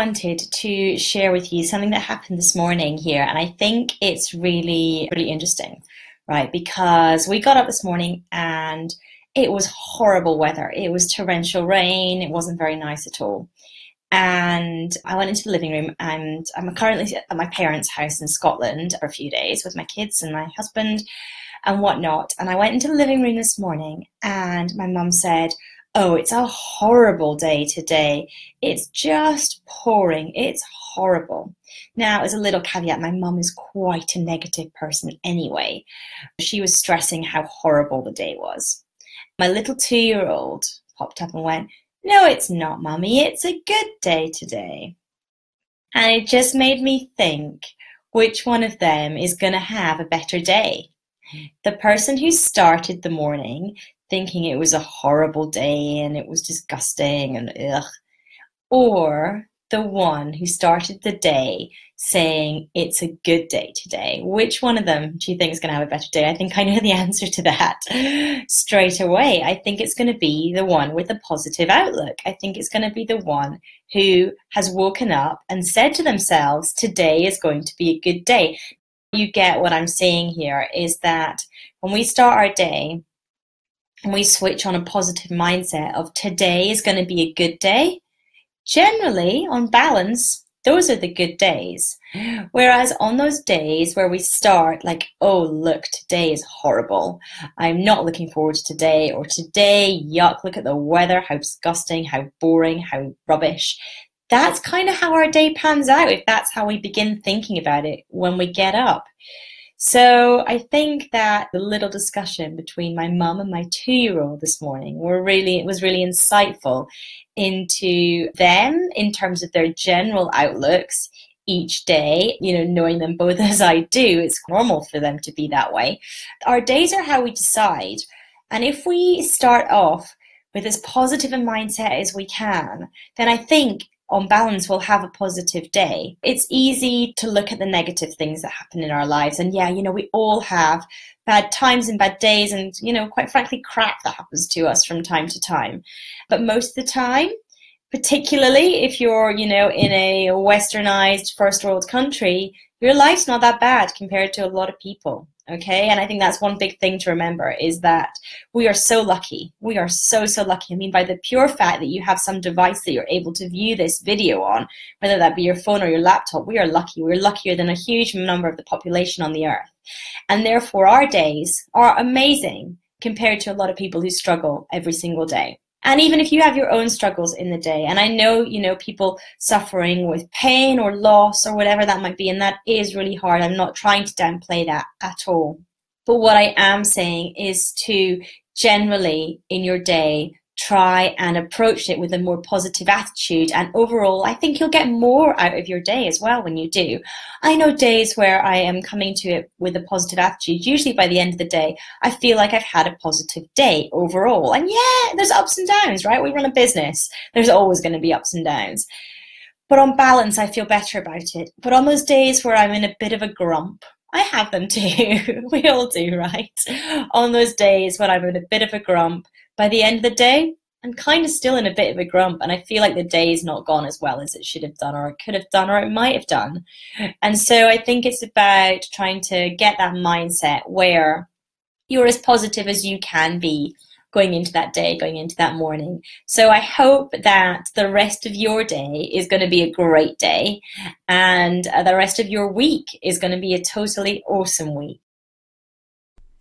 I wanted to share with you something that happened this morning here, and I think it's really, really interesting, right? Because we got up this morning and it was horrible weather. It was torrential rain. It wasn't very nice at all. And I went into the living room, and I'm currently at my parents' house in Scotland for a few days with my kids and my husband and whatnot. And I went into the living room this morning, and my mum said, Oh, it's a horrible day today. It's just pouring. It's horrible. Now, as a little caveat, my mum is quite a negative person anyway. She was stressing how horrible the day was. My little two year old popped up and went, No, it's not, mummy. It's a good day today. And it just made me think which one of them is going to have a better day. The person who started the morning thinking it was a horrible day and it was disgusting and ugh, or the one who started the day saying it's a good day today. Which one of them do you think is going to have a better day? I think I know the answer to that straight away. I think it's going to be the one with a positive outlook. I think it's going to be the one who has woken up and said to themselves, today is going to be a good day. You get what I'm saying here is that when we start our day, and we switch on a positive mindset of today is going to be a good day, generally, on balance, those are the good days. Whereas on those days where we start like, oh, look, today is horrible. I'm not looking forward to today, or today, yuck, look at the weather, how disgusting, how boring, how rubbish. That's kind of how our day pans out if that's how we begin thinking about it when we get up. So I think that the little discussion between my mum and my two-year-old this morning were really it was really insightful into them in terms of their general outlooks each day, you know, knowing them both as I do, it's normal for them to be that way. Our days are how we decide. And if we start off with as positive a mindset as we can, then I think on balance will have a positive day. It's easy to look at the negative things that happen in our lives. And yeah, you know, we all have bad times and bad days and, you know, quite frankly, crap that happens to us from time to time. But most of the time, particularly if you're, you know, in a westernized first world country, your life's not that bad compared to a lot of people. Okay. And I think that's one big thing to remember is that we are so lucky. We are so, so lucky. I mean, by the pure fact that you have some device that you're able to view this video on, whether that be your phone or your laptop, we are lucky. We're luckier than a huge number of the population on the earth. And therefore, our days are amazing compared to a lot of people who struggle every single day and even if you have your own struggles in the day and i know you know people suffering with pain or loss or whatever that might be and that is really hard i'm not trying to downplay that at all. But what i am saying is to generally in your day try and approach it with a more positive attitude. And overall, I think you'll get more out of your day as well when you do. I know days where I am coming to it with a positive attitude. Usually by the end of the day, I feel like I've had a positive day overall. And yeah, there's ups and downs, right? We run a business. There's always going to be ups and downs. But on balance, I feel better about it. But on those days where I'm in a bit of a grump, I have them too. we all do, right? On those days when I'm in a bit of a grump, by the end of the day, I'm kind of still in a bit of a grump, and I feel like the day's not gone as well as it should have done, or it could have done, or it might have done. And so I think it's about trying to get that mindset where you're as positive as you can be going into that day, going into that morning. So I hope that the rest of your day is going to be a great day, and uh, the rest of your week is going to be a totally awesome week.